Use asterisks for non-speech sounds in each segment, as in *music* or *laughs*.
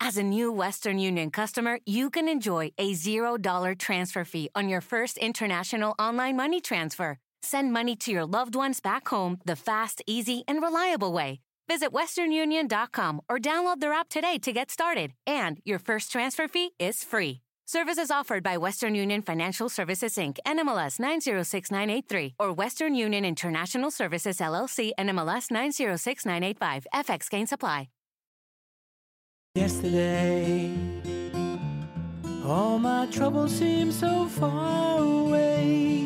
As a new Western Union customer, you can enjoy a $0 transfer fee on your first international online money transfer. Send money to your loved ones back home the fast, easy, and reliable way. Visit westernunion.com or download their app today to get started. And your first transfer fee is free. Services offered by Western Union Financial Services Inc. NMLS 906983 or Western Union International Services LLC NMLS 906985. FX gain supply. Yesterday, all my troubles seem so far away.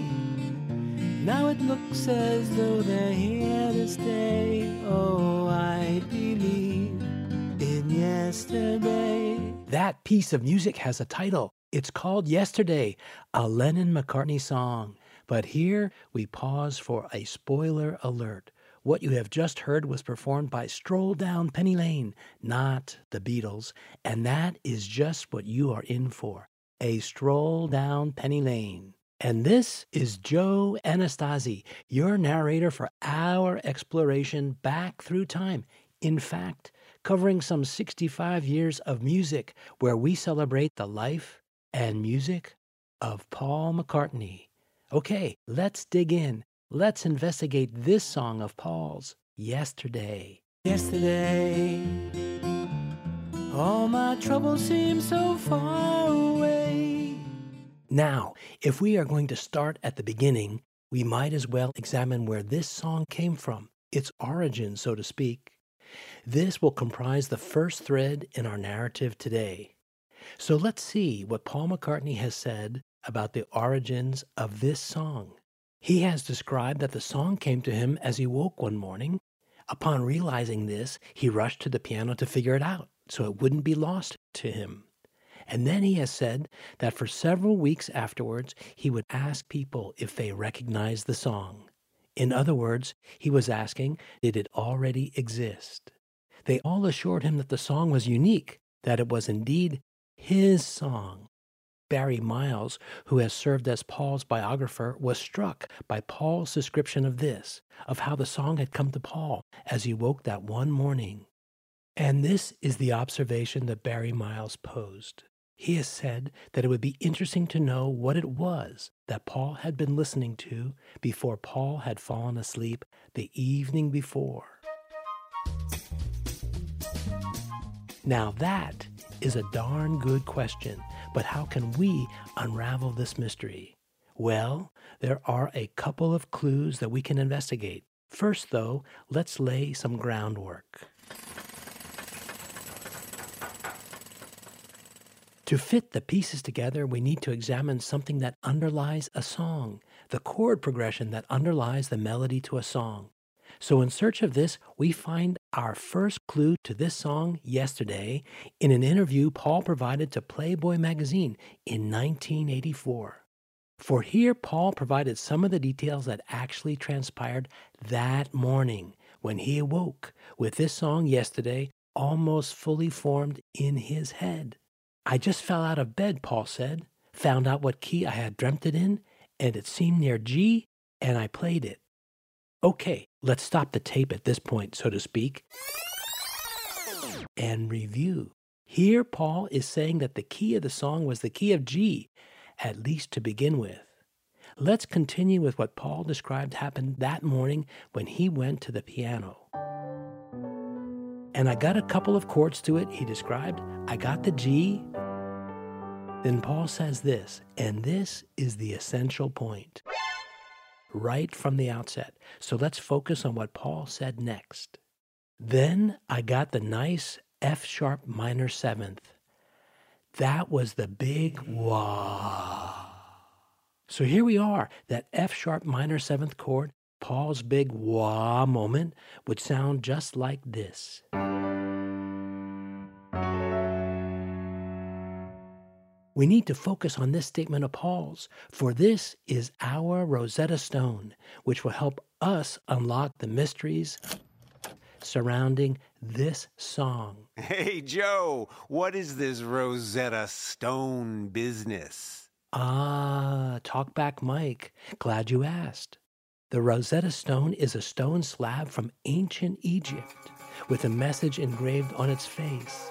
Now it looks as though they're here to stay. Oh, I believe in yesterday. That piece of music has a title. It's called Yesterday, a Lennon McCartney song. But here we pause for a spoiler alert. What you have just heard was performed by Stroll Down Penny Lane, not the Beatles, and that is just what you are in for a stroll down Penny Lane. And this is Joe Anastasi, your narrator for our exploration back through time. In fact, covering some 65 years of music where we celebrate the life and music of Paul McCartney. Okay, let's dig in. Let's investigate this song of Paul's, Yesterday. Yesterday, all my troubles seem so far away. Now, if we are going to start at the beginning, we might as well examine where this song came from, its origin, so to speak. This will comprise the first thread in our narrative today. So let's see what Paul McCartney has said about the origins of this song. He has described that the song came to him as he woke one morning. Upon realizing this, he rushed to the piano to figure it out so it wouldn't be lost to him. And then he has said that for several weeks afterwards, he would ask people if they recognized the song. In other words, he was asking, did it already exist? They all assured him that the song was unique, that it was indeed his song. Barry Miles, who has served as Paul's biographer, was struck by Paul's description of this, of how the song had come to Paul as he woke that one morning. And this is the observation that Barry Miles posed. He has said that it would be interesting to know what it was that Paul had been listening to before Paul had fallen asleep the evening before. Now, that is a darn good question but how can we unravel this mystery? Well, there are a couple of clues that we can investigate. First, though, let's lay some groundwork. To fit the pieces together, we need to examine something that underlies a song, the chord progression that underlies the melody to a song. So, in search of this, we find our first clue to this song yesterday in an interview Paul provided to Playboy magazine in 1984. For here, Paul provided some of the details that actually transpired that morning when he awoke with this song yesterday almost fully formed in his head. I just fell out of bed, Paul said, found out what key I had dreamt it in, and it seemed near G, and I played it. Okay, let's stop the tape at this point, so to speak, and review. Here, Paul is saying that the key of the song was the key of G, at least to begin with. Let's continue with what Paul described happened that morning when he went to the piano. And I got a couple of chords to it, he described. I got the G, Then Paul says this, and this is the essential point right from the outset. So let's focus on what Paul said next. Then I got the nice F sharp minor seventh. That was the big wah. So here we are, that F sharp minor seventh chord, Paul's big wah moment would sound just like this. We need to focus on this statement of Paul's, for this is our Rosetta Stone, which will help us unlock the mysteries surrounding this song. Hey, Joe, what is this Rosetta Stone business? Ah, talk back, Mike. Glad you asked. The Rosetta Stone is a stone slab from ancient Egypt with a message engraved on its face.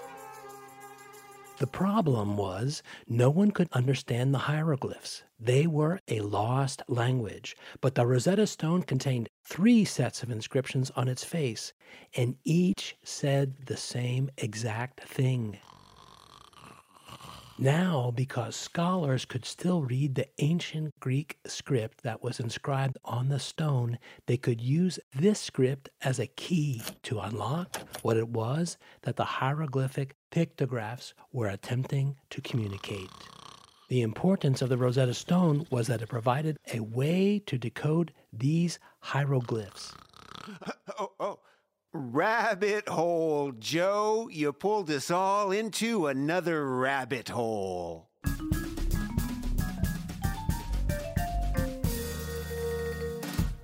The problem was no one could understand the hieroglyphs. They were a lost language, but the Rosetta Stone contained three sets of inscriptions on its face, and each said the same exact thing. Now, because scholars could still read the ancient Greek script that was inscribed on the stone, they could use this script as a key to unlock what it was that the hieroglyphic pictographs were attempting to communicate. The importance of the Rosetta Stone was that it provided a way to decode these hieroglyphs. *coughs* Oh, oh, rabbit hole, Joe. You pulled us all into another rabbit hole.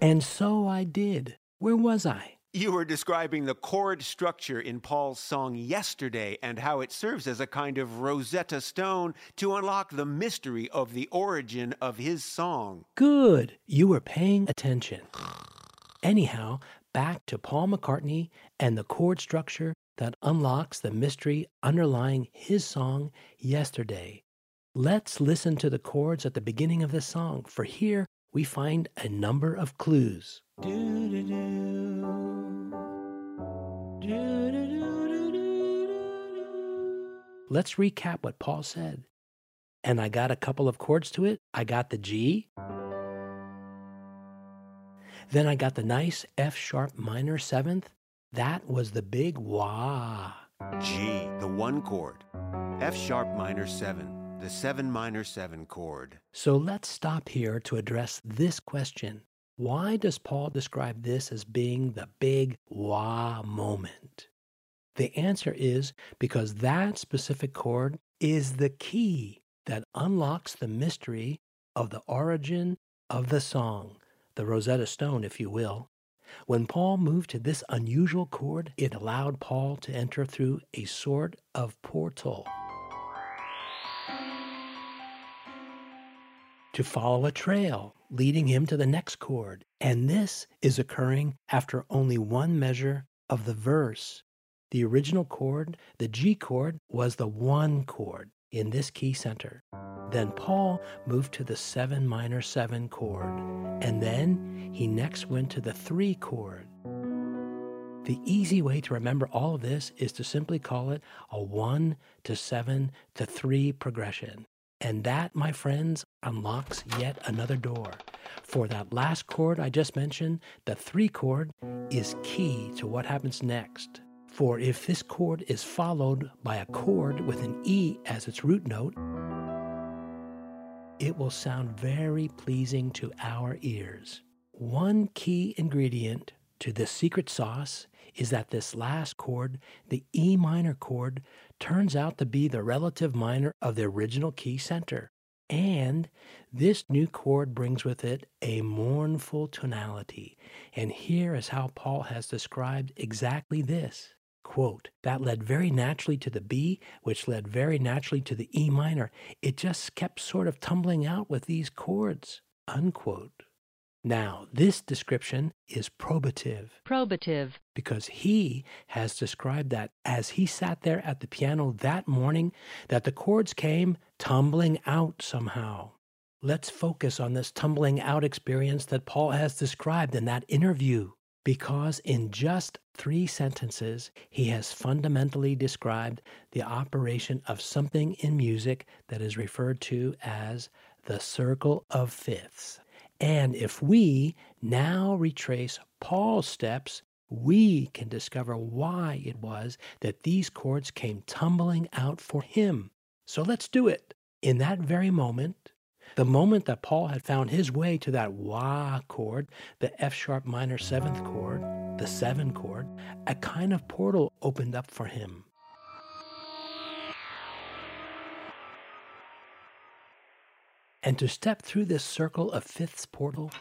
And so I did. Where was I? You were describing the chord structure in Paul's song yesterday and how it serves as a kind of Rosetta Stone to unlock the mystery of the origin of his song. Good. You were paying attention. Anyhow, back to Paul McCartney and the chord structure that unlocks the mystery underlying his song yesterday. Let's listen to the chords at the beginning of this song, for here we find a number of clues. Let's recap what Paul said. And I got a couple of chords to it. I got the G. Then I got the nice F sharp minor seventh. That was the big wah. G, the one chord. F sharp minor seven, the seven minor seven chord. So let's stop here to address this question. Why does Paul describe this as being the big wah moment? The answer is because that specific chord is the key that unlocks the mystery of the origin of the song, the Rosetta Stone, if you will. When Paul moved to this unusual chord, it allowed Paul to enter through a sort of portal. To follow a trail leading him to the next chord. And this is occurring after only one measure of the verse. The original chord, the G chord, was the one chord in this key center. Then Paul moved to the 7 minor 7 chord, and then he next went to the 3 chord. The easy way to remember all of this is to simply call it a 1 to 7 to 3 progression. And that, my friends, unlocks yet another door. For that last chord I just mentioned, the 3 chord, is key to what happens next. For if this chord is followed by a chord with an E as its root note, it will sound very pleasing to our ears. One key ingredient to this secret sauce is that this last chord, the E minor chord, turns out to be the relative minor of the original key center. And this new chord brings with it a mournful tonality. And here is how Paul has described exactly this. Quote, that led very naturally to the B, which led very naturally to the E minor. It just kept sort of tumbling out with these chords. Unquote. Now, this description is probative. Probative. Because he has described that as he sat there at the piano that morning, that the chords came tumbling out somehow. Let's focus on this tumbling out experience that Paul has described in that interview. Because in just three sentences, he has fundamentally described the operation of something in music that is referred to as the circle of fifths. And if we now retrace Paul's steps, we can discover why it was that these chords came tumbling out for him. So let's do it. In that very moment, the moment that Paul had found his way to that wah chord, the F sharp minor seventh chord, the seven chord, a kind of portal opened up for him. And to step through this circle of fifths portal,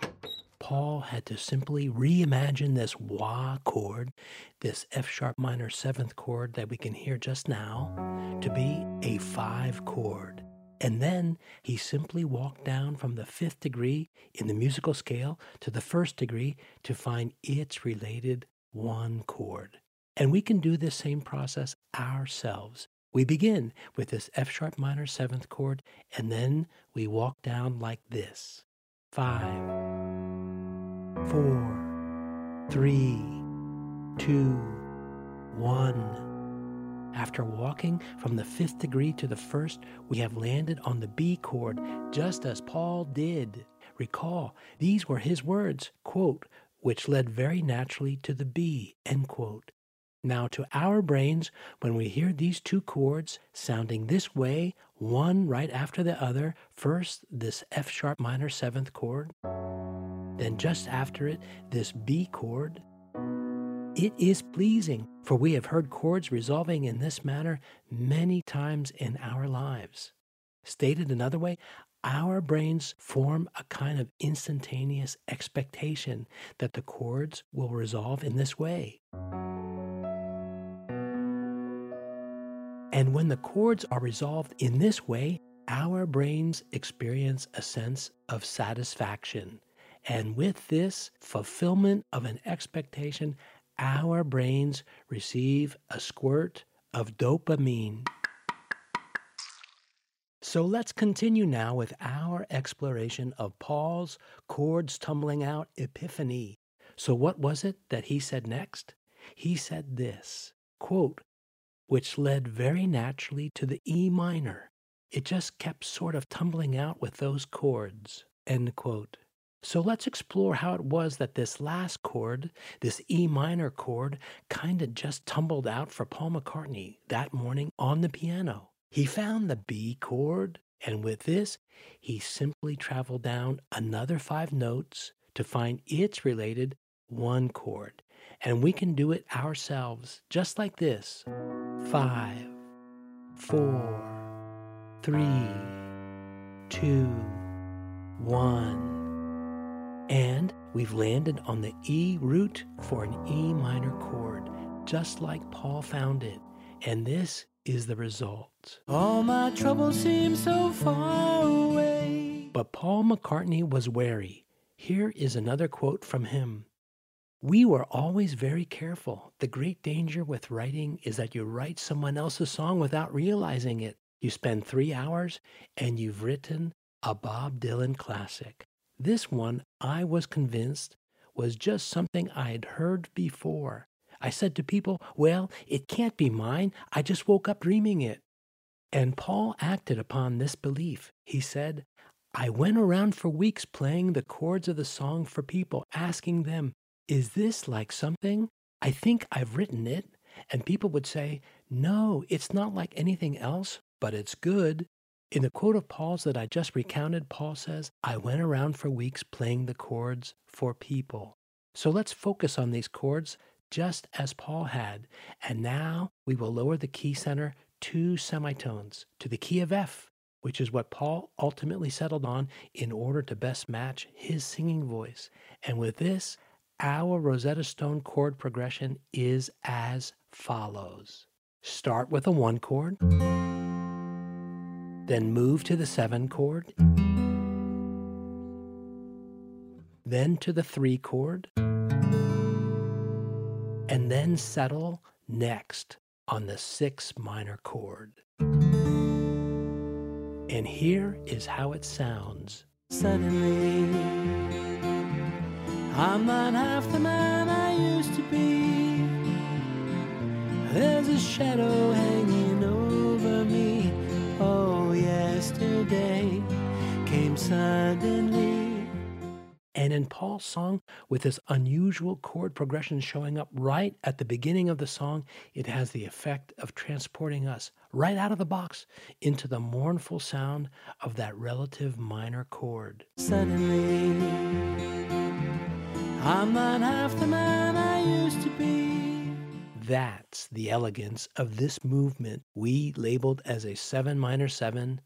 Paul had to simply reimagine this wah chord, this F sharp minor seventh chord that we can hear just now, to be a five chord. And then he simply walked down from the fifth degree in the musical scale to the first degree to find its related one chord. And we can do this same process ourselves. We begin with this F sharp minor seventh chord, and then we walk down like this five, four, three, two, one. After walking from the fifth degree to the first, we have landed on the B chord, just as Paul did. Recall, these were his words, quote, which led very naturally to the B, end quote. Now, to our brains, when we hear these two chords sounding this way, one right after the other, first this F sharp minor seventh chord, then just after it, this B chord, it is pleasing, for we have heard chords resolving in this manner many times in our lives. Stated another way, our brains form a kind of instantaneous expectation that the chords will resolve in this way. And when the chords are resolved in this way, our brains experience a sense of satisfaction. And with this fulfillment of an expectation, our brains receive a squirt of dopamine. So let's continue now with our exploration of Paul's chords tumbling out epiphany. So, what was it that he said next? He said this quote, which led very naturally to the E minor. It just kept sort of tumbling out with those chords. End quote. So let's explore how it was that this last chord, this E minor chord, kind of just tumbled out for Paul McCartney that morning on the piano. He found the B chord, and with this, he simply traveled down another five notes to find its related one chord. And we can do it ourselves, just like this five, four, three, two, one. And we've landed on the E root for an E minor chord, just like Paul found it. And this is the result. All my troubles seem so far away. But Paul McCartney was wary. Here is another quote from him. We were always very careful. The great danger with writing is that you write someone else's song without realizing it. You spend three hours and you've written a Bob Dylan classic. This one, I was convinced, was just something I had heard before. I said to people, Well, it can't be mine. I just woke up dreaming it. And Paul acted upon this belief. He said, I went around for weeks playing the chords of the song for people, asking them, Is this like something? I think I've written it. And people would say, No, it's not like anything else, but it's good. In the quote of Paul's that I just recounted, Paul says, I went around for weeks playing the chords for people. So let's focus on these chords just as Paul had. And now we will lower the key center two semitones to the key of F, which is what Paul ultimately settled on in order to best match his singing voice. And with this, our Rosetta Stone chord progression is as follows start with a one chord then move to the seven chord, then to the three chord, and then settle next on the six minor chord. And here is how it sounds. Suddenly, I'm not half the man I used to be. There's a shadow hanging suddenly. And in Paul's song, with this unusual chord progression showing up right at the beginning of the song, it has the effect of transporting us right out of the box into the mournful sound of that relative minor chord. Suddenly, I'm not half the man I used to be. That's the elegance of this movement we labeled as a 7 minor 7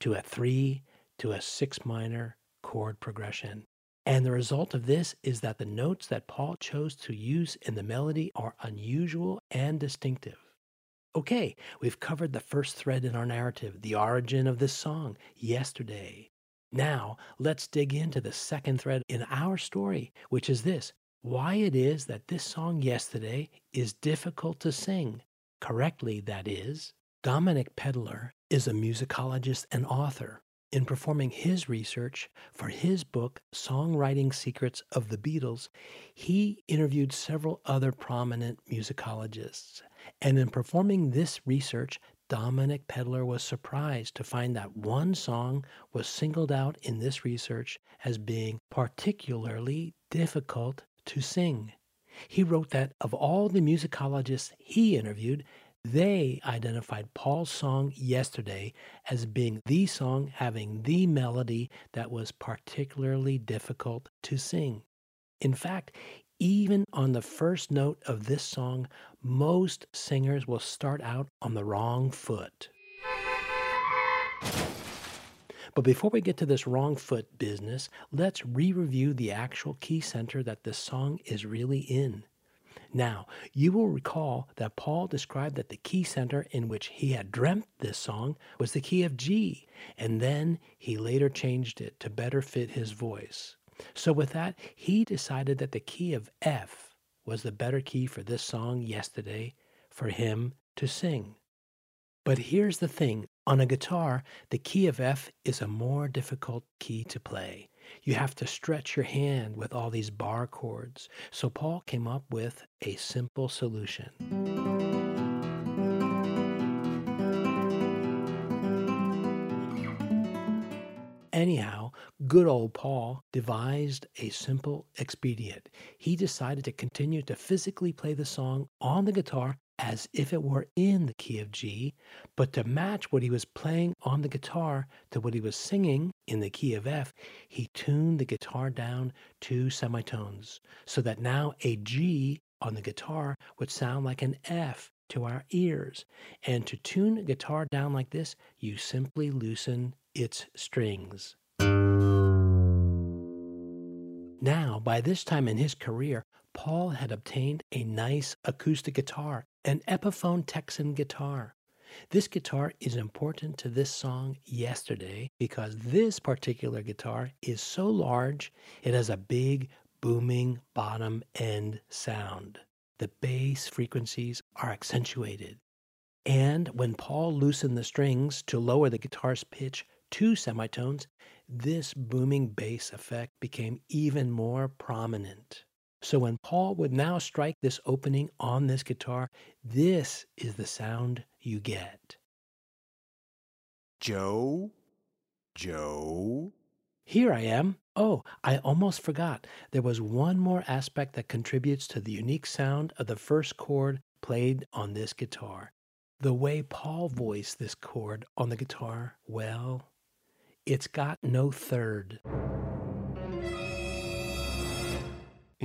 to a 3 to a 6 minor chord progression. And the result of this is that the notes that Paul chose to use in the melody are unusual and distinctive. Okay, we've covered the first thread in our narrative, the origin of this song, yesterday. Now, let's dig into the second thread in our story, which is this why it is that this song, Yesterday, is difficult to sing. Correctly, that is. Dominic Pedler is a musicologist and author in performing his research for his book, Songwriting Secrets of the Beatles, he interviewed several other prominent musicologists. And in performing this research, Dominic Pedler was surprised to find that one song was singled out in this research as being particularly difficult to sing. He wrote that of all the musicologists he interviewed, they identified Paul's song yesterday as being the song having the melody that was particularly difficult to sing. In fact, even on the first note of this song, most singers will start out on the wrong foot. But before we get to this wrong foot business, let's re review the actual key center that this song is really in. Now, you will recall that Paul described that the key center in which he had dreamt this song was the key of G, and then he later changed it to better fit his voice. So, with that, he decided that the key of F was the better key for this song yesterday for him to sing. But here's the thing on a guitar, the key of F is a more difficult key to play. You have to stretch your hand with all these bar chords. So Paul came up with a simple solution. Anyhow, good old Paul devised a simple expedient. He decided to continue to physically play the song on the guitar as if it were in the key of G, but to match what he was playing on the guitar to what he was singing in the key of F, he tuned the guitar down two semitones so that now a G on the guitar would sound like an F to our ears. And to tune a guitar down like this, you simply loosen its strings. Now, by this time in his career, Paul had obtained a nice acoustic guitar, an Epiphone Texan guitar. This guitar is important to this song yesterday because this particular guitar is so large, it has a big booming bottom end sound. The bass frequencies are accentuated. And when Paul loosened the strings to lower the guitar's pitch two semitones, this booming bass effect became even more prominent. So when Paul would now strike this opening on this guitar, this is the sound you get. Joe? Joe? Here I am. Oh, I almost forgot. There was one more aspect that contributes to the unique sound of the first chord played on this guitar. The way Paul voiced this chord on the guitar, well, it's got no third.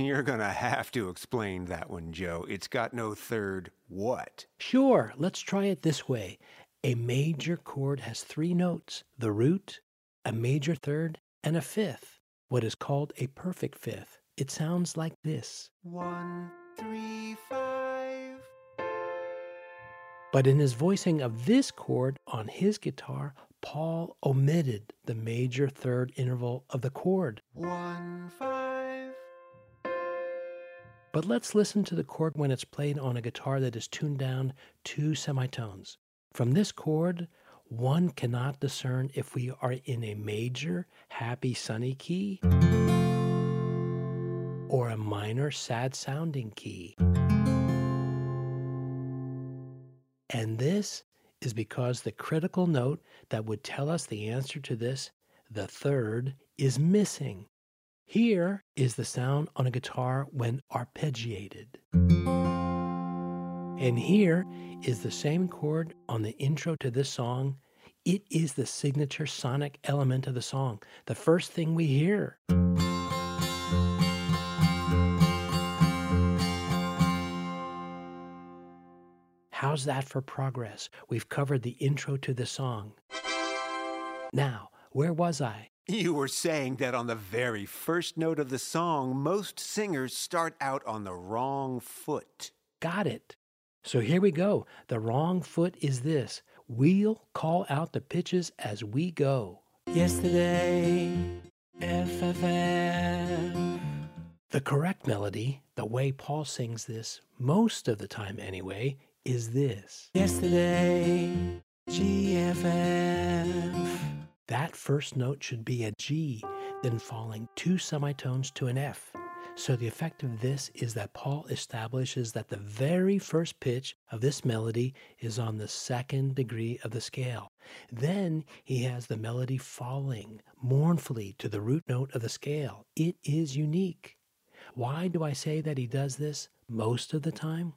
You're going to have to explain that one, Joe. It's got no third what? Sure, let's try it this way. A major chord has three notes the root, a major third, and a fifth, what is called a perfect fifth. It sounds like this One, three, five. But in his voicing of this chord on his guitar, Paul omitted the major third interval of the chord. One, five. But let's listen to the chord when it's played on a guitar that is tuned down two semitones. From this chord, one cannot discern if we are in a major, happy, sunny key or a minor sad sounding key. And this is because the critical note that would tell us the answer to this, the third, is missing. Here is the sound on a guitar when arpeggiated. And here is the same chord on the intro to this song. It is the signature sonic element of the song, the first thing we hear. How's that for progress? We've covered the intro to the song. Now, where was I? You were saying that on the very first note of the song, most singers start out on the wrong foot. Got it. So here we go. The wrong foot is this we'll call out the pitches as we go. Yesterday, FFF. The correct melody, the way Paul sings this, most of the time anyway, is this. Yesterday, GFF. That first note should be a G, then falling two semitones to an F. So the effect of this is that Paul establishes that the very first pitch of this melody is on the second degree of the scale. Then he has the melody falling mournfully to the root note of the scale. It is unique. Why do I say that he does this most of the time?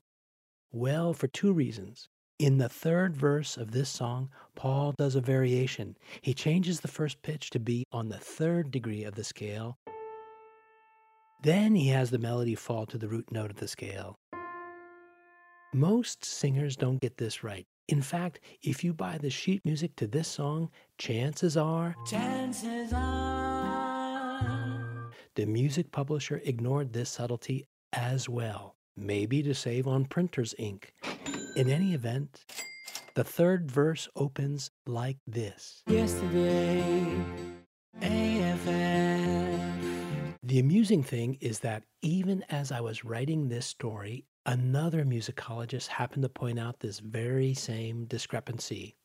Well, for two reasons. In the third verse of this song, Paul does a variation. He changes the first pitch to be on the third degree of the scale. Then he has the melody fall to the root note of the scale. Most singers don't get this right. In fact, if you buy the sheet music to this song, chances are, chances are, the music publisher ignored this subtlety as well maybe to save on printer's ink. In any event, the third verse opens like this Yesterday, AFF. The amusing thing is that even as I was writing this story, another musicologist happened to point out this very same discrepancy.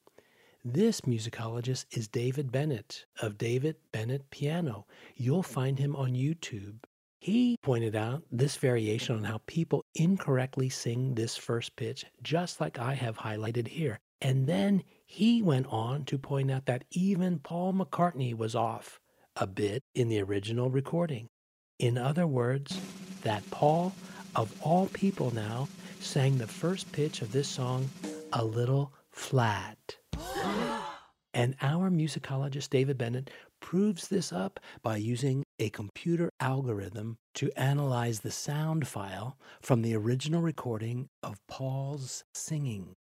This musicologist is David Bennett of David Bennett Piano. You'll find him on YouTube. He pointed out this variation on how people incorrectly sing this first pitch, just like I have highlighted here. And then he went on to point out that even Paul McCartney was off a bit in the original recording. In other words, that Paul, of all people now, sang the first pitch of this song a little flat. *gasps* and our musicologist David Bennett proves this up by using a computer algorithm to analyze the sound file from the original recording of Paul's singing.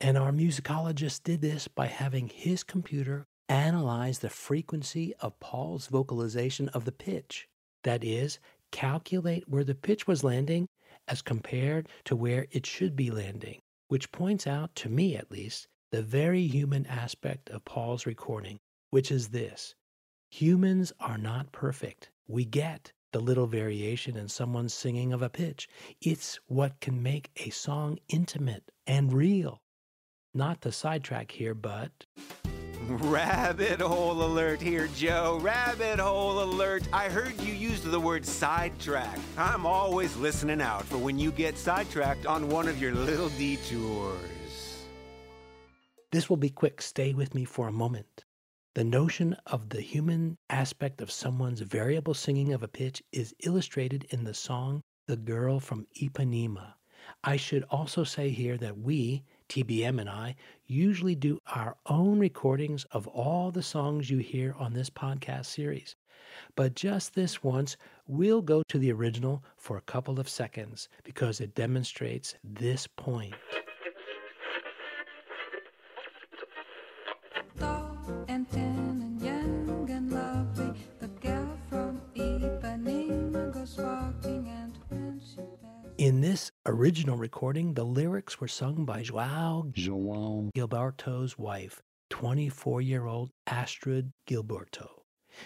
And our musicologist did this by having his computer analyze the frequency of Paul's vocalization of the pitch. That is, calculate where the pitch was landing as compared to where it should be landing, which points out, to me at least, the very human aspect of Paul's recording, which is this humans are not perfect. We get the little variation in someone's singing of a pitch. It's what can make a song intimate and real. Not to sidetrack here, but. *laughs* Rabbit hole alert here, Joe. Rabbit hole alert. I heard you used the word sidetrack. I'm always listening out for when you get sidetracked on one of your little detours. This will be quick. Stay with me for a moment. The notion of the human aspect of someone's variable singing of a pitch is illustrated in the song The Girl from Ipanema. I should also say here that we, TBM and I, usually do our own recordings of all the songs you hear on this podcast series. But just this once, we'll go to the original for a couple of seconds because it demonstrates this point. This original recording, the lyrics were sung by Joao, Joao Gilberto's wife, 24 year old Astrud Gilberto.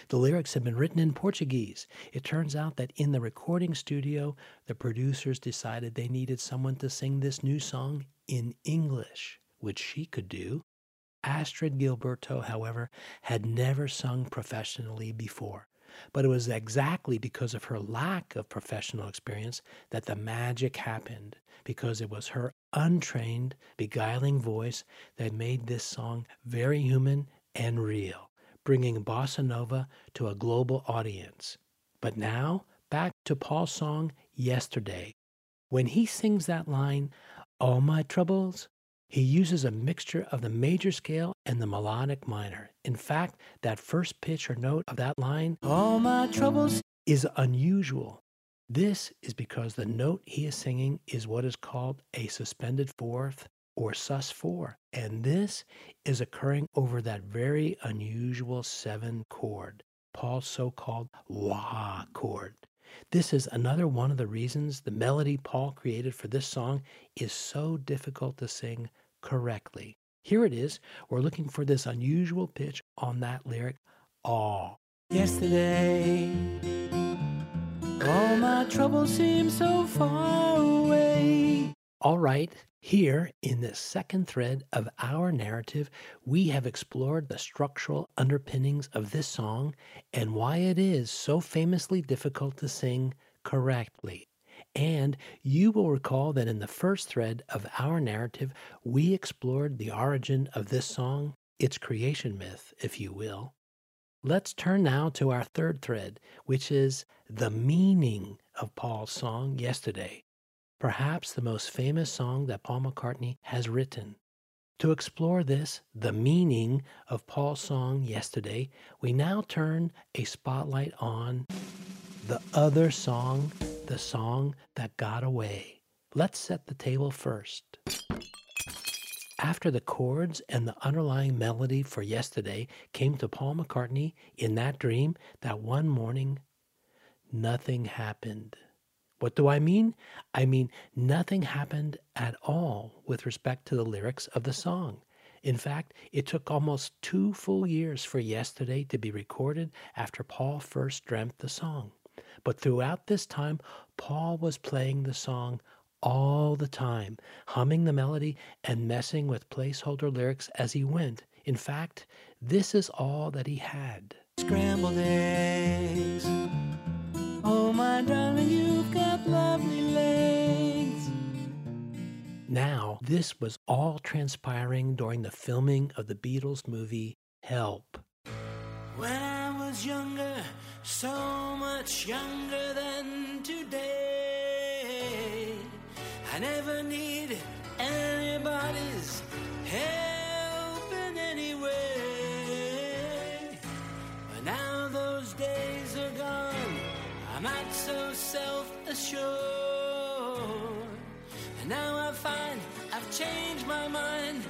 The lyrics had been written in Portuguese. It turns out that in the recording studio, the producers decided they needed someone to sing this new song in English, which she could do. Astrud Gilberto, however, had never sung professionally before. But it was exactly because of her lack of professional experience that the magic happened, because it was her untrained, beguiling voice that made this song very human and real, bringing bossa nova to a global audience. But now, back to Paul's song, Yesterday. When he sings that line, All my troubles he uses a mixture of the major scale and the melodic minor. In fact, that first pitch or note of that line, All my troubles, is unusual. This is because the note he is singing is what is called a suspended fourth or sus4, and this is occurring over that very unusual seven chord, Paul's so called wah chord. This is another one of the reasons the melody Paul created for this song is so difficult to sing correctly. Here it is. We're looking for this unusual pitch on that lyric, all. Yesterday, all my troubles seem so far away. All right, here in this second thread of our narrative, we have explored the structural underpinnings of this song and why it is so famously difficult to sing correctly. And you will recall that in the first thread of our narrative, we explored the origin of this song, its creation myth, if you will. Let's turn now to our third thread, which is the meaning of Paul's song, Yesterday, perhaps the most famous song that Paul McCartney has written. To explore this, the meaning of Paul's song, Yesterday, we now turn a spotlight on the other song, the song that got away. Let's set the table first. After the chords and the underlying melody for yesterday came to Paul McCartney in that dream, that one morning, nothing happened. What do I mean? I mean, nothing happened at all with respect to the lyrics of the song. In fact, it took almost two full years for Yesterday to be recorded after Paul first dreamt the song. But throughout this time, Paul was playing the song all the time, humming the melody and messing with placeholder lyrics as he went. In fact, this is all that he had. Scrambled eggs. Oh, my darling, you've got lovely legs. Now, this was all transpiring during the filming of the Beatles movie Help. When I was younger, so much younger than today. I never needed anybody's help in any way. But now those days are gone, I'm not so self assured. And now I find I've changed my mind,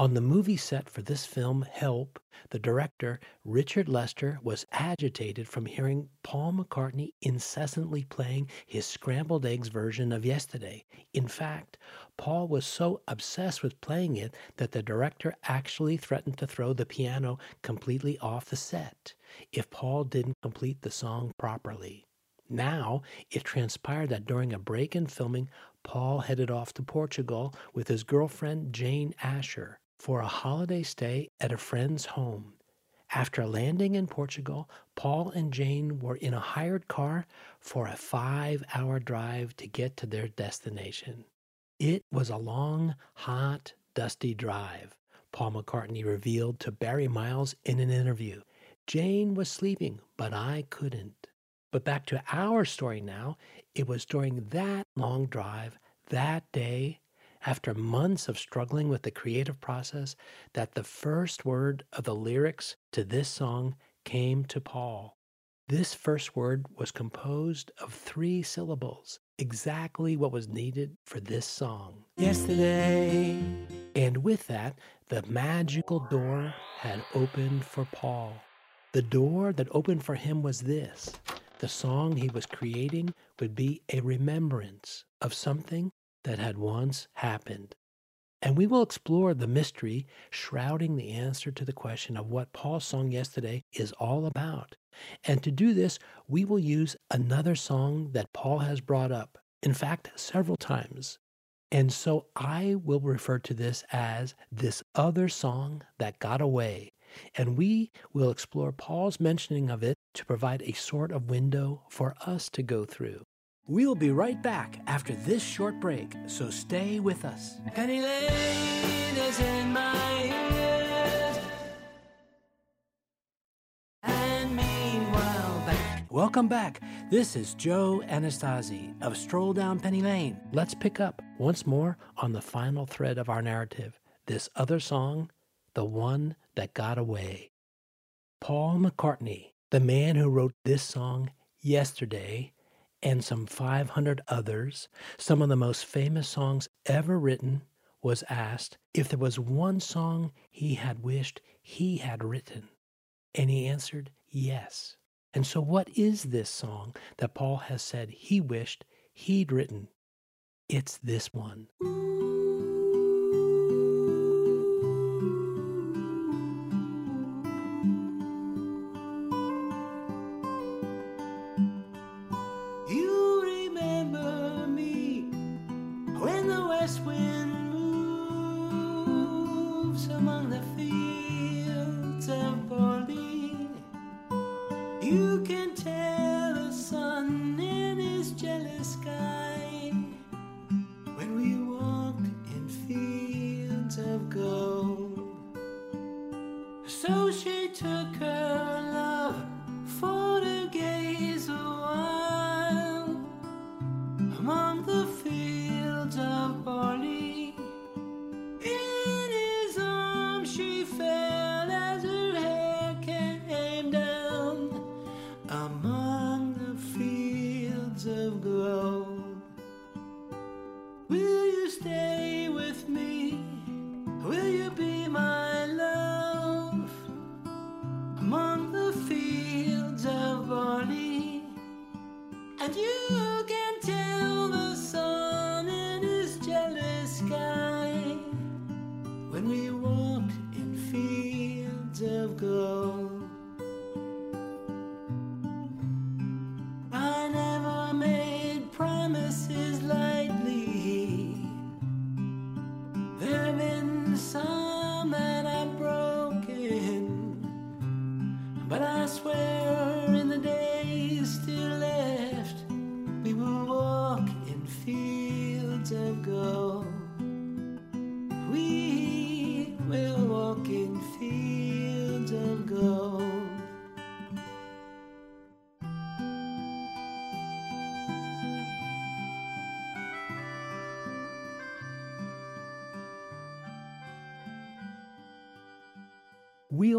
On the movie set for this film, Help, the director, Richard Lester, was agitated from hearing Paul McCartney incessantly playing his scrambled eggs version of Yesterday. In fact, Paul was so obsessed with playing it that the director actually threatened to throw the piano completely off the set if Paul didn't complete the song properly. Now, it transpired that during a break in filming, Paul headed off to Portugal with his girlfriend Jane Asher for a holiday stay at a friend's home. After landing in Portugal, Paul and Jane were in a hired car for a five hour drive to get to their destination. It was a long, hot, dusty drive, Paul McCartney revealed to Barry Miles in an interview. Jane was sleeping, but I couldn't. But back to our story now. It was during that long drive, that day, after months of struggling with the creative process, that the first word of the lyrics to this song came to Paul. This first word was composed of three syllables, exactly what was needed for this song. Yesterday, And with that, the magical door had opened for Paul. The door that opened for him was this the song he was creating would be a remembrance of something that had once happened. And we will explore the mystery shrouding the answer to the question of what Paul's song yesterday is all about. And to do this, we will use another song that Paul has brought up In fact, several times. And so I will refer to this as this other song that got away. And we will explore Paul's mentioning of it to provide a sort of window for us to go through. We'll be right back after this short break, so stay with us. Penny Lane is in my ears. And meanwhile, back. Welcome back. This is Joe Anastasi of Stroll Down Penny Lane. Let's pick up once more on the final thread of our narrative this other song, the one that got away. Paul McCartney, the man who wrote this song yesterday, and some 500 others, some of the most famous songs ever written, was asked if there was one song he had wished he had written. And he answered yes. And so, what is this song that Paul has said he wished he'd written? It's this one.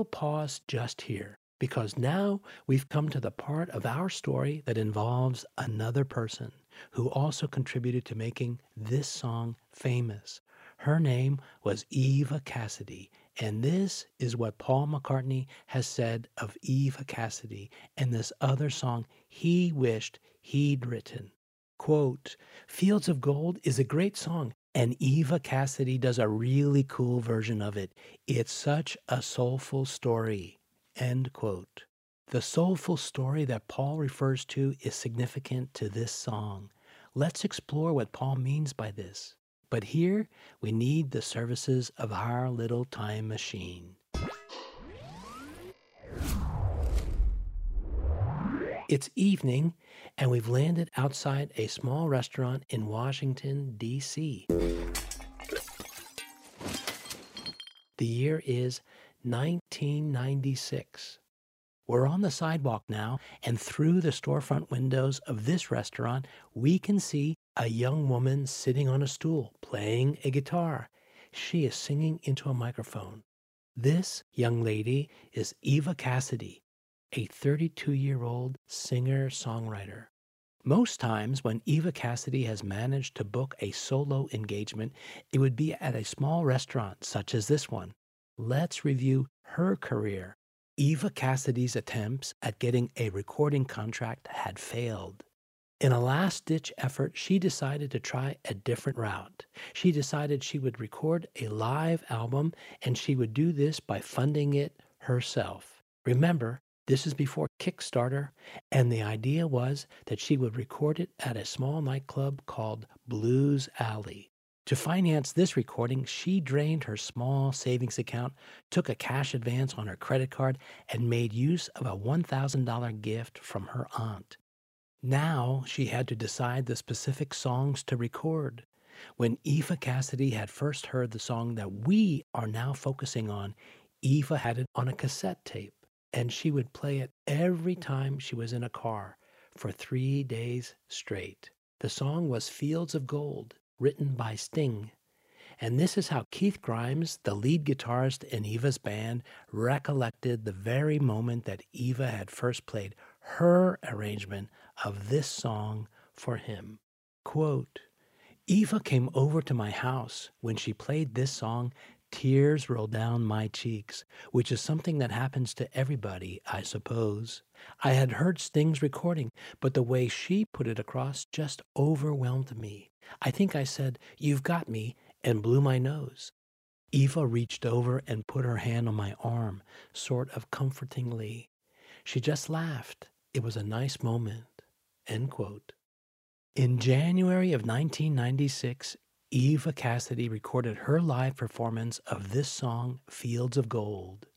We'll pause just here because now we've come to the part of our story that involves another person who also contributed to making this song famous. Her name was Eva Cassidy, and this is what Paul McCartney has said of Eva Cassidy and this other song he wished he'd written. Quote, Fields of Gold is a great song, and Eva Cassidy does a really cool version of it. It's such a soulful story. End quote. The soulful story that Paul refers to is significant to this song. Let's explore what Paul means by this. But here we need the services of our little time machine. It's evening, and we've landed outside a small restaurant in Washington, D.C. The year is 1996. We're on the sidewalk now, and through the storefront windows of this restaurant, we can see a young woman sitting on a stool playing a guitar. She is singing into a microphone. This young lady is Eva Cassidy, a 32 year old singer songwriter. Most times, when Eva Cassidy has managed to book a solo engagement, it would be at a small restaurant such as this one. Let's review her career. Eva Cassidy's attempts at getting a recording contract had failed. In a last ditch effort, she decided to try a different route. She decided she would record a live album and she would do this by funding it herself. Remember, This is before Kickstarter, and the idea was that she would record it at a small nightclub called Blues Alley. To finance this recording, she drained her small savings account, took a cash advance on her credit card, and made use of a $1,000 gift from her aunt. Now she had to decide the specific songs to record. When Eva Cassidy had first heard the song that we are now focusing on, Eva had it on a cassette tape, and she would play it every time she was in a car for three days straight. The song was Fields of Gold, written by Sting. And this is how Keith Grimes, the lead guitarist in Eva's band, recollected the very moment that Eva had first played her arrangement of this song for him. Quote, Eva came over to my house. When she played this song, tears rolled down my cheeks, which is something that happens to everybody, I suppose. I had heard Sting's recording, but the way she put it across just overwhelmed me. I think I said, You've got me, and blew my nose. Eva reached over and put her hand on my arm, sort of comfortingly. She just laughed. It was a nice moment. End quote. In January of 1996, Eva Cassidy recorded her live performance of this song, Fields of Gold.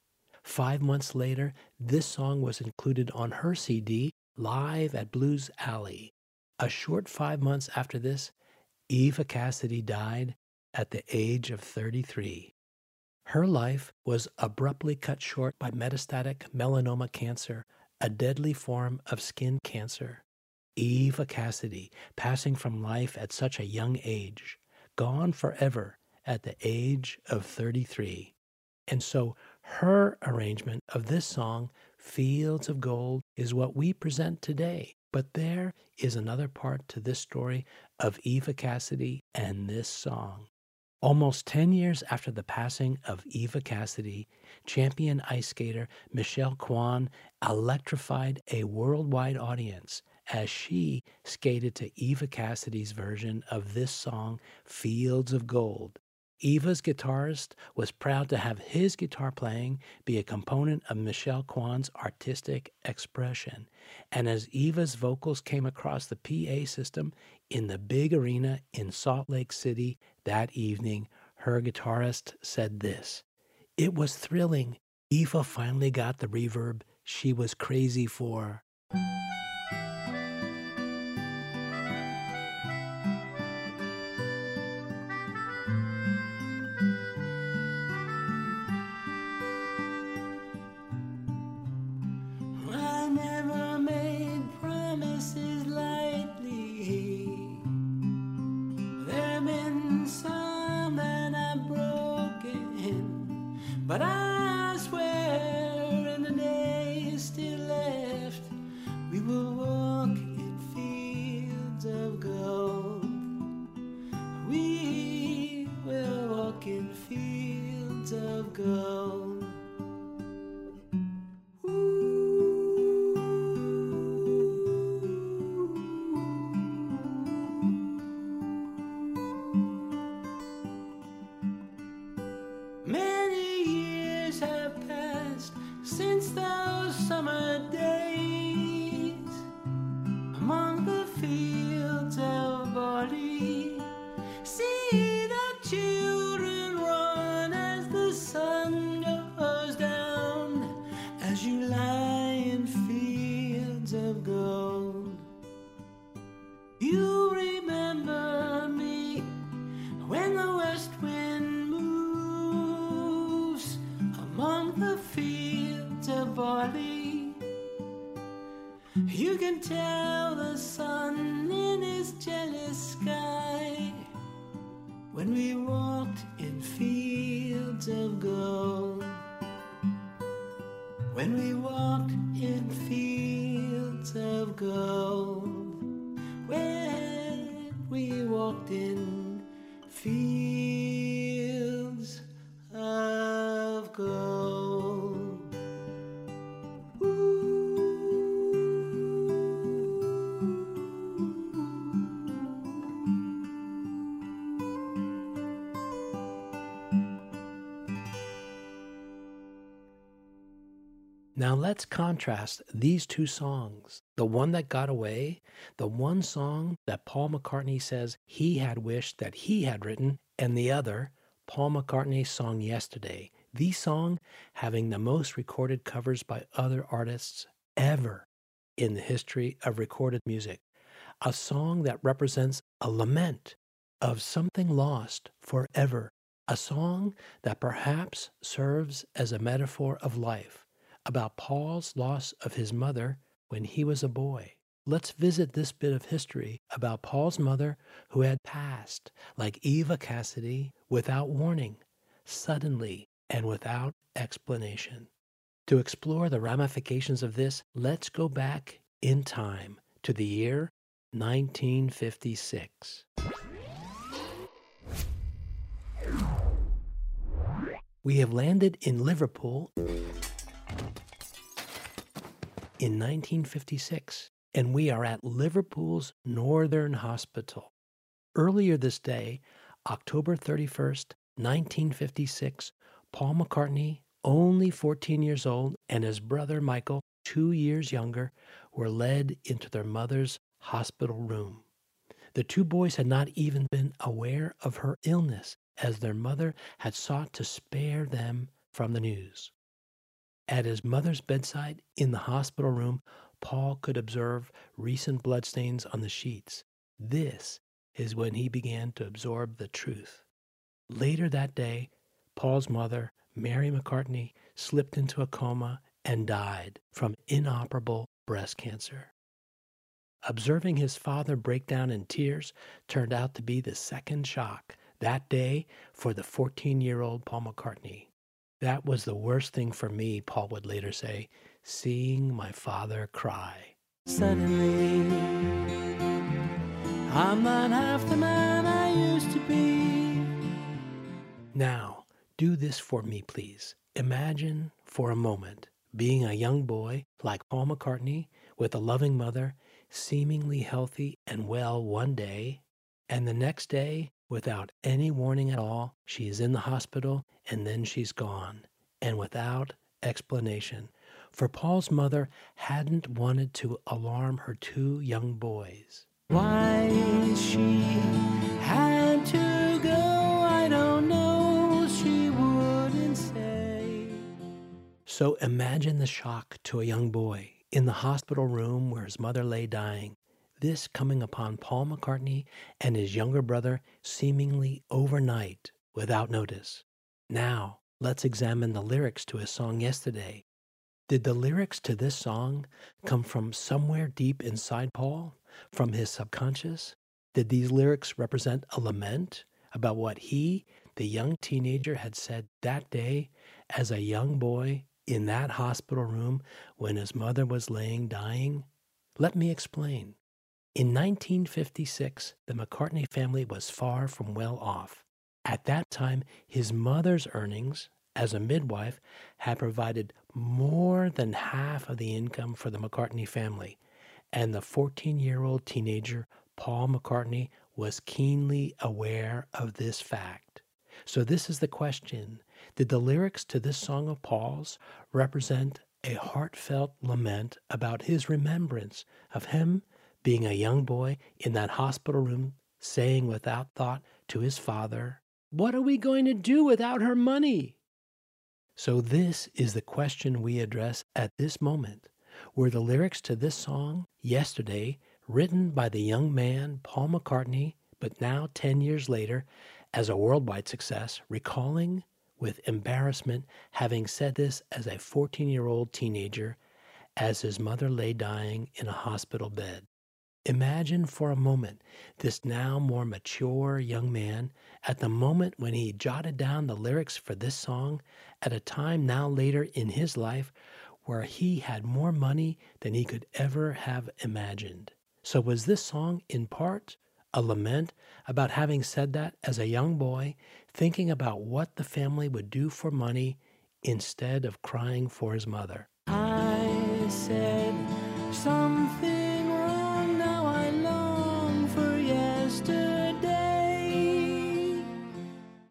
Five months later, this song was included on her CD, Live at Blues Alley. A short five months after this, Eva Cassidy died at the age of 33. Her life was abruptly cut short by metastatic melanoma cancer, a deadly form of skin cancer. Eva Cassidy, passing from life at such a young age, gone forever at the age of 33. And so her arrangement of this song, Fields of Gold, is what we present today. But there is another part to this story of Eva Cassidy and this song. Almost 10 years after the passing of Eva Cassidy, champion ice skater Michelle Kwan electrified a worldwide audience as she skated to Eva Cassidy's version of this song, Fields of Gold. Eva's guitarist was proud to have his guitar playing be a component of Michelle Kwan's artistic expression. And as Eva's vocals came across the PA system in the big arena in Salt Lake City that evening, her guitarist said this It was thrilling. Eva finally got the reverb she was crazy for. Let's contrast these two songs. The one that got away, the one song that Paul McCartney says he had wished that he had written, and the other, Paul McCartney's song Yesterday, the song having the most recorded covers by other artists ever in the history of recorded music. A song that represents a lament of something lost forever. A song that perhaps serves as a metaphor of life about Paul's loss of his mother when he was a boy. Let's visit this bit of history about Paul's mother who had passed, like Eva Cassidy, without warning, suddenly, and without explanation. To explore the ramifications of this, let's go back in time to the year 1956. We have landed in Liverpool in 1956, and we are at Liverpool's Northern Hospital. Earlier this day, October 31st, 1956, Paul McCartney, only 14 years old, and his brother Michael, two years younger, were led into their mother's hospital room. The two boys had not even been aware of her illness, as their mother had sought to spare them from the news. At his mother's bedside in the hospital room, Paul could observe recent bloodstains on the sheets. This is when he began to absorb the truth. Later that day, Paul's mother, Mary McCartney, slipped into a coma and died from inoperable breast cancer. Observing his father break down in tears turned out to be the second shock that day for the 14 year old Paul McCartney. That was the worst thing for me, Paul would later say, seeing my father cry. Suddenly, I'm not half the man I used to be. Now, do this for me, please. Imagine for a moment being a young boy like Paul McCartney with a loving mother, seemingly healthy and well one day, and the next day Without any warning at all, she is in the hospital and then she's gone, and without explanation. For Paul's mother hadn't wanted to alarm her two young boys. Why she had to go, I don't know, she wouldn't say. So imagine the shock to a young boy in the hospital room where his mother lay dying this coming upon Paul McCartney and his younger brother seemingly overnight without notice. Now, let's examine the lyrics to his song Yesterday. Did the lyrics to this song come from somewhere deep inside Paul, from his subconscious? Did these lyrics represent a lament about what he, the young teenager, had said that day as a young boy in that hospital room when his mother was laying dying? Let me explain. In 1956, the McCartney family was far from well off. At that time, his mother's earnings as a midwife had provided more than half of the income for the McCartney family, and the 14 year old teenager, Paul McCartney, was keenly aware of this fact. So, this is the question Did the lyrics to this song of Paul's represent a heartfelt lament about his remembrance of him being a young boy in that hospital room, saying without thought to his father, What are we going to do without her money? So, this is the question we address at this moment. Were the lyrics to this song, Yesterday, written by the young man Paul McCartney, but now 10 years later, as a worldwide success, recalling with embarrassment having said this as a 14 year old teenager as his mother lay dying in a hospital bed. Imagine for a moment this now more mature young man at the moment when he jotted down the lyrics for this song at a time now later in his life where he had more money than he could ever have imagined. So, was this song in part a lament about having said that as a young boy, thinking about what the family would do for money instead of crying for his mother? I said something.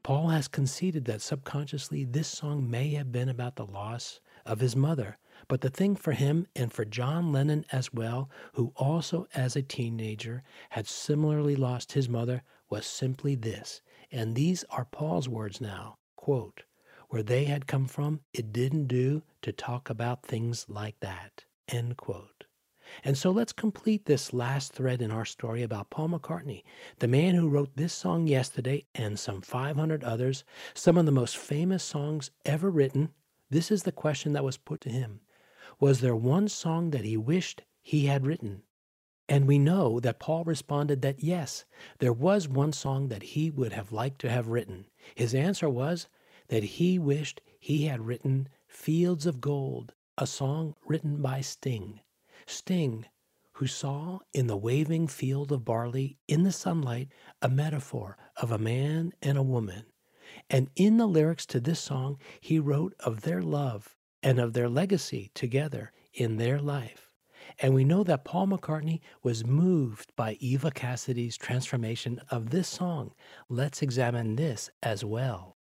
Paul has conceded that subconsciously this song may have been about the loss of his mother, But the thing for him and for John Lennon as well, who also as a teenager had similarly lost his mother, was simply this. And these are Paul's words now quote, Where they had come from, it didn't do to talk about things like that. End quote. And so let's complete this last thread in our story about Paul McCartney, the man who wrote this song yesterday and some 500 others, some of the most famous songs ever written. This is the question that was put to him Was there one song that he wished he had written? And we know that Paul responded that yes, there was one song that he would have liked to have written. His answer was that he wished he had written Fields of Gold, a song written by Sting. Sting, who saw in the waving field of barley in the sunlight a metaphor of a man and a woman. And in the lyrics to this song, he wrote of their love and of their legacy together in their life. And we know that Paul McCartney was moved by Eva Cassidy's transformation of this song. Let's examine this as well.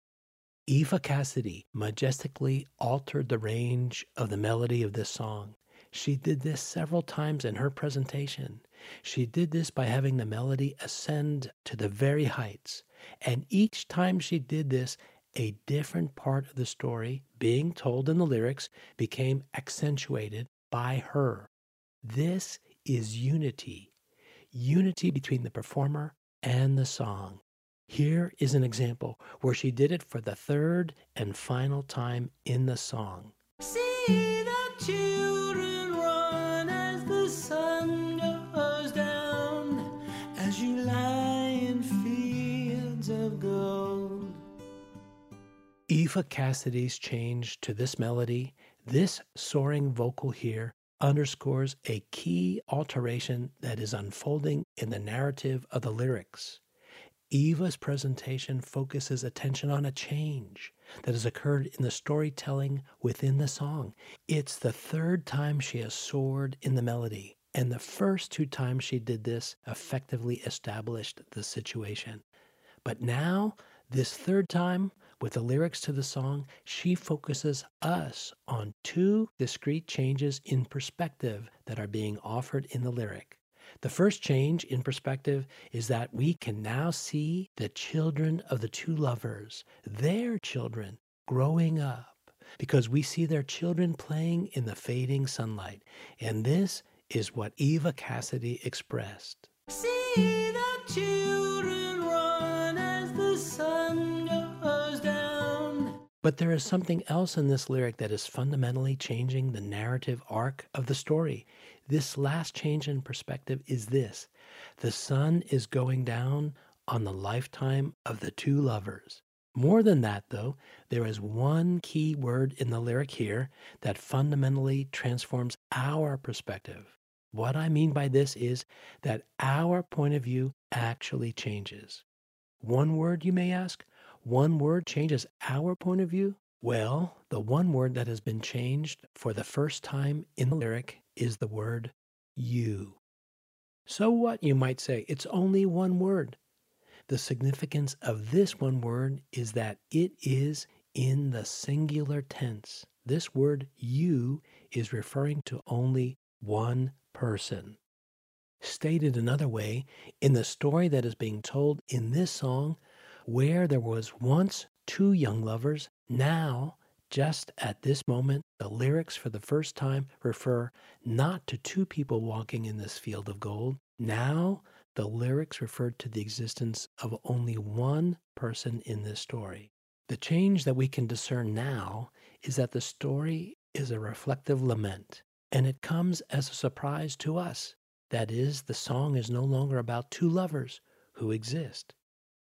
Eva Cassidy majestically altered the range of the melody of this song. She did this several times in her presentation. She did this by having the melody ascend to the very heights. And each time she did this, a different part of the story being told in the lyrics became accentuated by her. This is unity unity between the performer and the song. Here is an example where she did it for the third and final time in the song. See the children Eva Cassidy's change to this melody, this soaring vocal here, underscores a key alteration that is unfolding in the narrative of the lyrics. Eva's presentation focuses attention on a change that has occurred in the storytelling within the song. It's the third time she has soared in the melody, and the first two times she did this effectively established the situation. But now, this third time, with the lyrics to the song, she focuses us on two discrete changes in perspective that are being offered in the lyric. The first change in perspective is that we can now see the children of the two lovers, their children, growing up, because we see their children playing in the fading sunlight. And this is what Eva Cassidy expressed. See the children But there is something else in this lyric that is fundamentally changing the narrative arc of the story. This last change in perspective is this the sun is going down on the lifetime of the two lovers. More than that, though, there is one key word in the lyric here that fundamentally transforms our perspective. What I mean by this is that our point of view actually changes. One word, you may ask? One word changes our point of view? Well, the one word that has been changed for the first time in the lyric is the word you. So what, you might say? It's only one word. The significance of this one word is that it is in the singular tense. This word you is referring to only one person. Stated another way, in the story that is being told in this song, where there was once two young lovers, now just at this moment, the lyrics for the first time refer not to two people walking in this field of gold. Now, the lyrics refer to the existence of only one person in this story. The change that we can discern now is that the story is a reflective lament, and it comes as a surprise to us. That is, the song is no longer about two lovers who exist.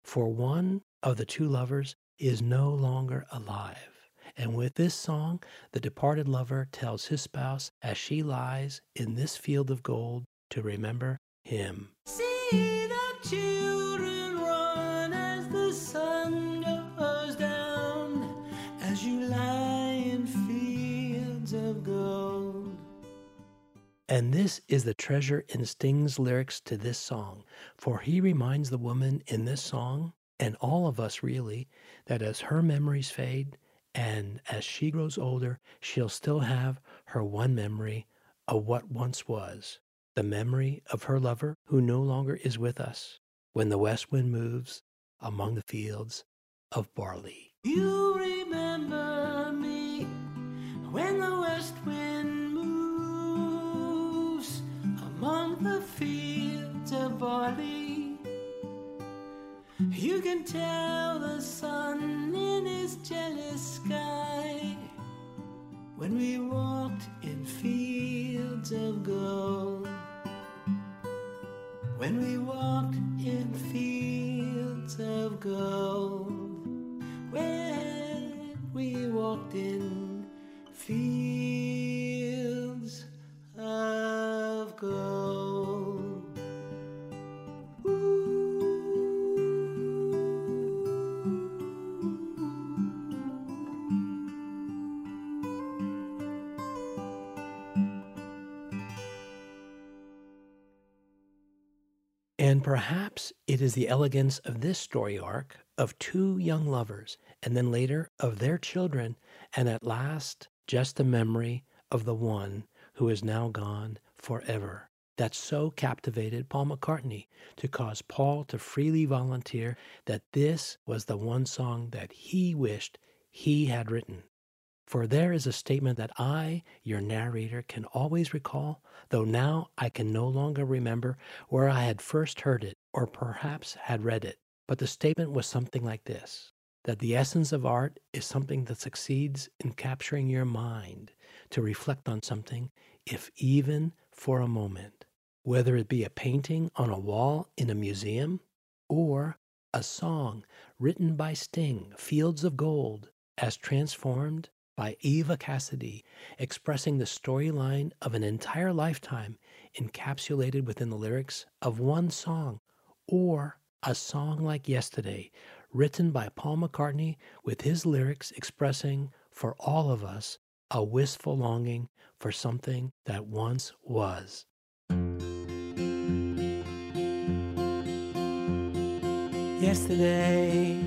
For one of the two lovers is no longer alive. And with this song, the departed lover tells his spouse as she lies in this field of gold to remember him. See the children And this is the treasure in Sting's lyrics to this song, for he reminds the woman in this song, and all of us really, that as her memories fade, And as she grows older, she'll still have her one memory of what once was the memory of her lover who no longer is with us when the west wind moves among the fields of barley. You You can tell the sun in his jealous sky when we walked in fields of gold. When we walked in fields of gold. When we walked in fields of gold. Perhaps it is the elegance of this story arc of two young lovers, and then later of their children, and at last just the memory of the one who is now gone forever. That so captivated Paul McCartney to cause Paul to freely volunteer that this was the one song that he wished he had written. For there is a statement that I, your narrator, can always recall, though now I can no longer remember where I had first heard it or perhaps had read it. But the statement was something like this that the essence of art is something that succeeds in capturing your mind to reflect on something, if even for a moment, whether it be a painting on a wall in a museum or a song written by Sting, Fields of Gold, as transformed by Eva Cassidy, expressing the storyline of an entire lifetime encapsulated within the lyrics of one song, or a song like Yesterday, written by Paul McCartney with his lyrics expressing for all of us a wistful longing for something that once was. Yesterday,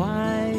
Why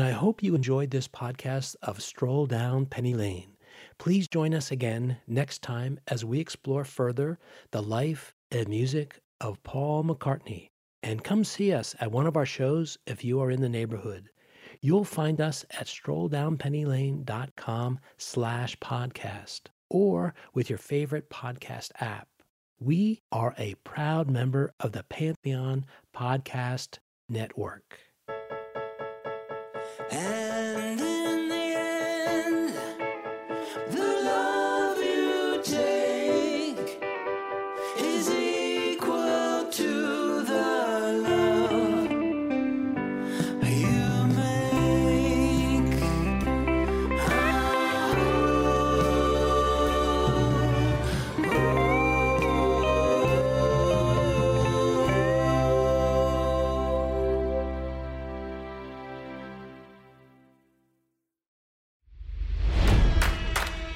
And I hope you enjoyed this podcast of Stroll Down Penny Lane. Please join us again next time as we explore further the life and music of Paul McCartney. And come see us at one of our shows if you are in the neighborhood. You'll find us at strolldownpennylane.com slash podcast or with your favorite podcast app. We are a proud member of the Pantheon Podcast Network. And